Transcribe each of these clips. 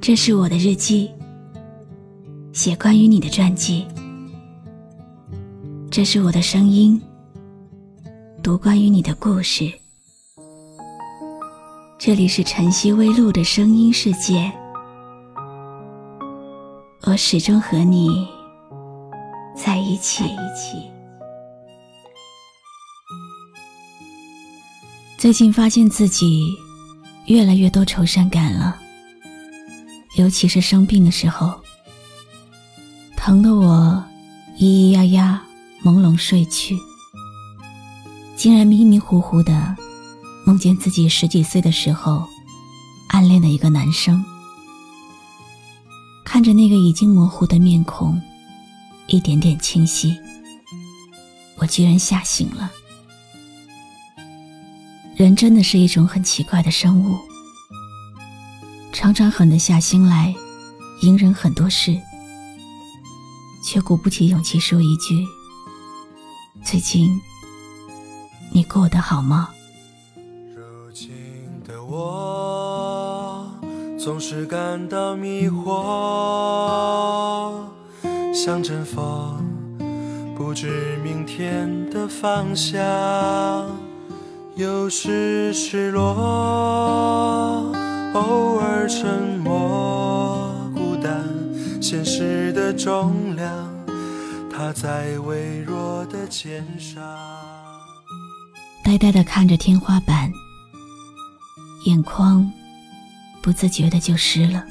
这是我的日记，写关于你的传记。这是我的声音，读关于你的故事。这里是晨曦微露的声音世界，我始终和你在一起。最近发现自己越来越多愁善感了。尤其是生病的时候，疼得我咿咿呀呀，朦胧睡去，竟然迷迷糊糊的梦见自己十几岁的时候暗恋的一个男生，看着那个已经模糊的面孔，一点点清晰，我居然吓醒了。人真的是一种很奇怪的生物。常常狠得下心来，隐忍很多事，却鼓不起勇气说一句：“最近你过得好吗？”如今的我总是感到迷惑，像阵风，不知明天的方向，有时失落。偶尔沉默，孤单，现实的重量，它在微弱的肩上。呆呆的看着天花板，眼眶不自觉的就湿了，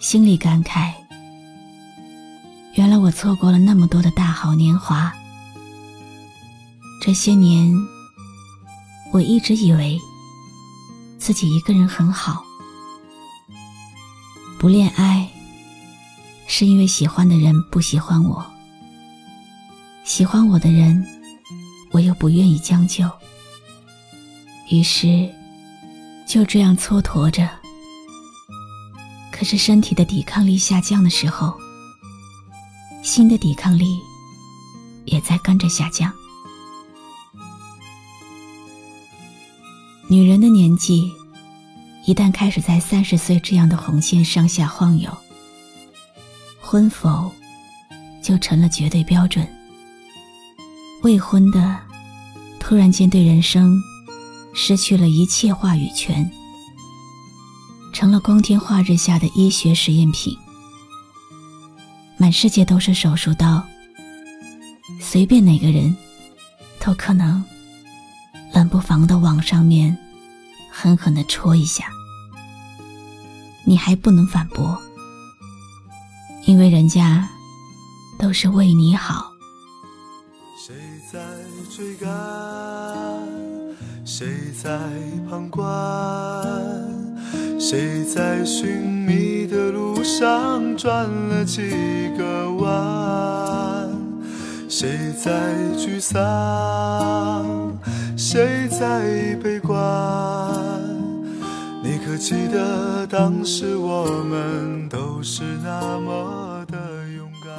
心里感慨：原来我错过了那么多的大好年华。这些年，我一直以为。自己一个人很好，不恋爱是因为喜欢的人不喜欢我，喜欢我的人我又不愿意将就，于是就这样蹉跎着。可是身体的抵抗力下降的时候，心的抵抗力也在跟着下降。女人的年纪，一旦开始在三十岁这样的红线上下晃悠，婚否就成了绝对标准。未婚的突然间对人生失去了一切话语权，成了光天化日下的医学实验品。满世界都是手术刀，随便哪个人都可能。冷不防的往上面狠狠的戳一下，你还不能反驳，因为人家都是为你好。谁在追赶？谁在旁观？谁在寻觅的路上转了几个弯？谁在沮丧？谁在悲观？记得当时我们都是那么的勇敢？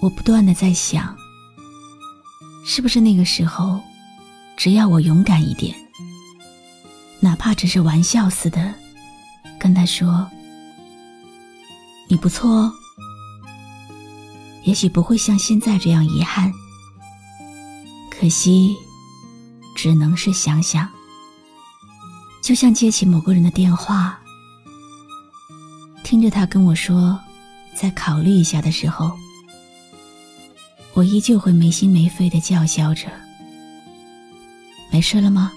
我不断的在想，是不是那个时候，只要我勇敢一点，哪怕只是玩笑似的跟他说：“你不错哦。”也许不会像现在这样遗憾。可惜。只能是想想，就像接起某个人的电话，听着他跟我说“再考虑一下”的时候，我依旧会没心没肺的叫嚣着：“没事了吗？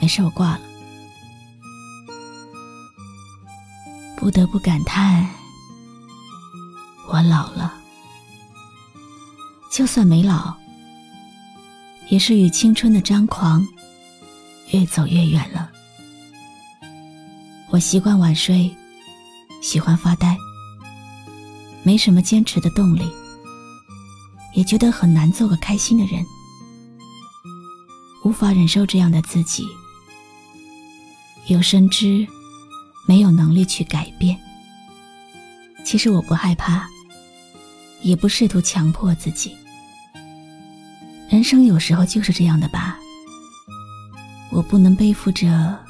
没事，我挂了。”不得不感叹，我老了。就算没老。也是与青春的张狂越走越远了。我习惯晚睡，喜欢发呆，没什么坚持的动力，也觉得很难做个开心的人，无法忍受这样的自己。有深知没有能力去改变。其实我不害怕，也不试图强迫自己。人生有时候就是这样的吧。我不能背负着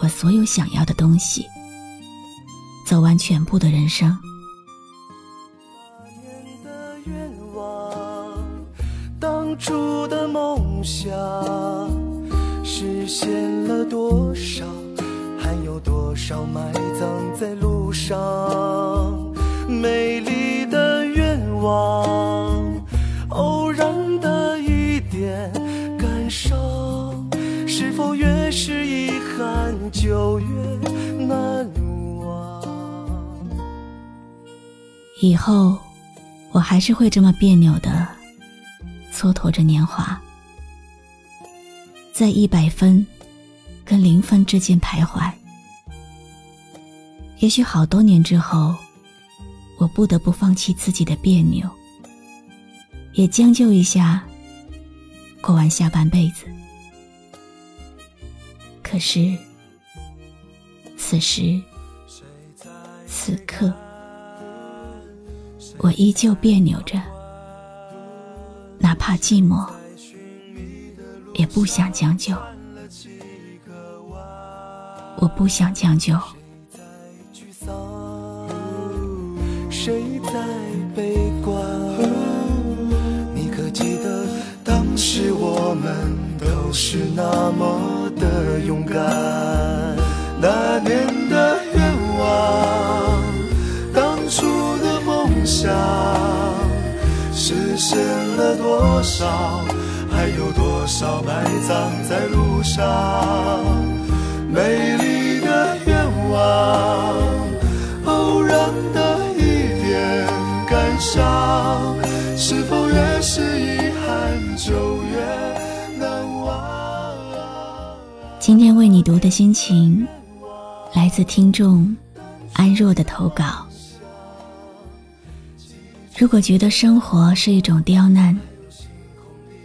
我所有想要的东西，走完全部的人生。当初的梦想实现了多少？还有多少埋葬在路上？美丽的愿望，憾就越难忘？以后我还是会这么别扭的蹉跎着年华，在一百分跟零分之间徘徊。也许好多年之后，我不得不放弃自己的别扭，也将就一下，过完下半辈子。可是，此时此刻，我依旧别扭着，哪怕寂寞，也不想将就。我不想将就。谁在悲观？你可记得当时我们都是那么的勇敢？那年的愿望，当初的梦想，实现了多少？还有多少埋葬在路上？美丽的愿望，偶然的一点感。伤，是否越是遗憾就越难忘？今天为你读的心情，来自听众安若的投稿。如果觉得生活是一种刁难，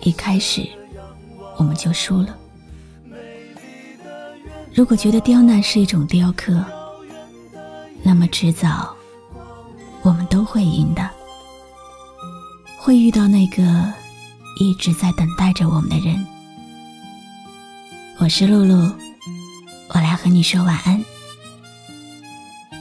一开始我们就输了；如果觉得刁难是一种雕刻，那么迟早我们都会赢的。会遇到那个一直在等待着我们的人。我是露露，我来和你说晚安。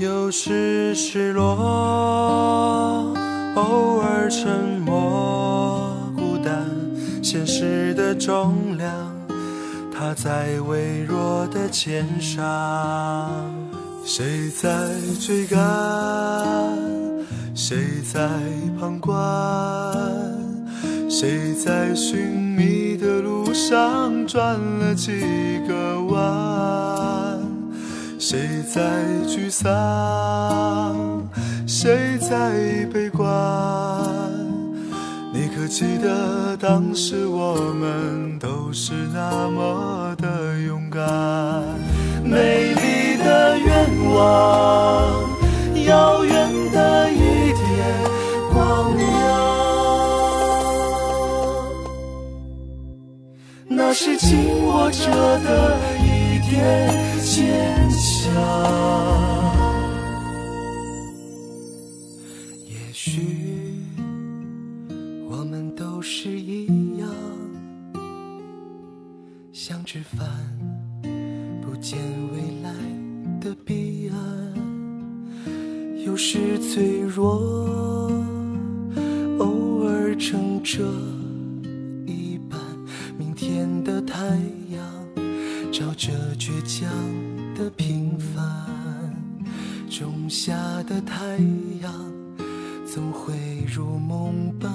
有时失落，偶尔沉默，孤单，现实的重量，它在微弱的肩上。谁在追赶？谁在旁观？谁在寻觅的路上转了几个弯？谁在沮丧？谁在悲观？你可记得当时我们都是那么的勇敢？美丽的愿望，遥远的一点光亮。那是紧握着的坚强。也许我们都是一样，想吃饭，不见未来的彼岸。有时脆弱，偶尔撑着。照着倔强的平凡，种下的太阳总会如梦般。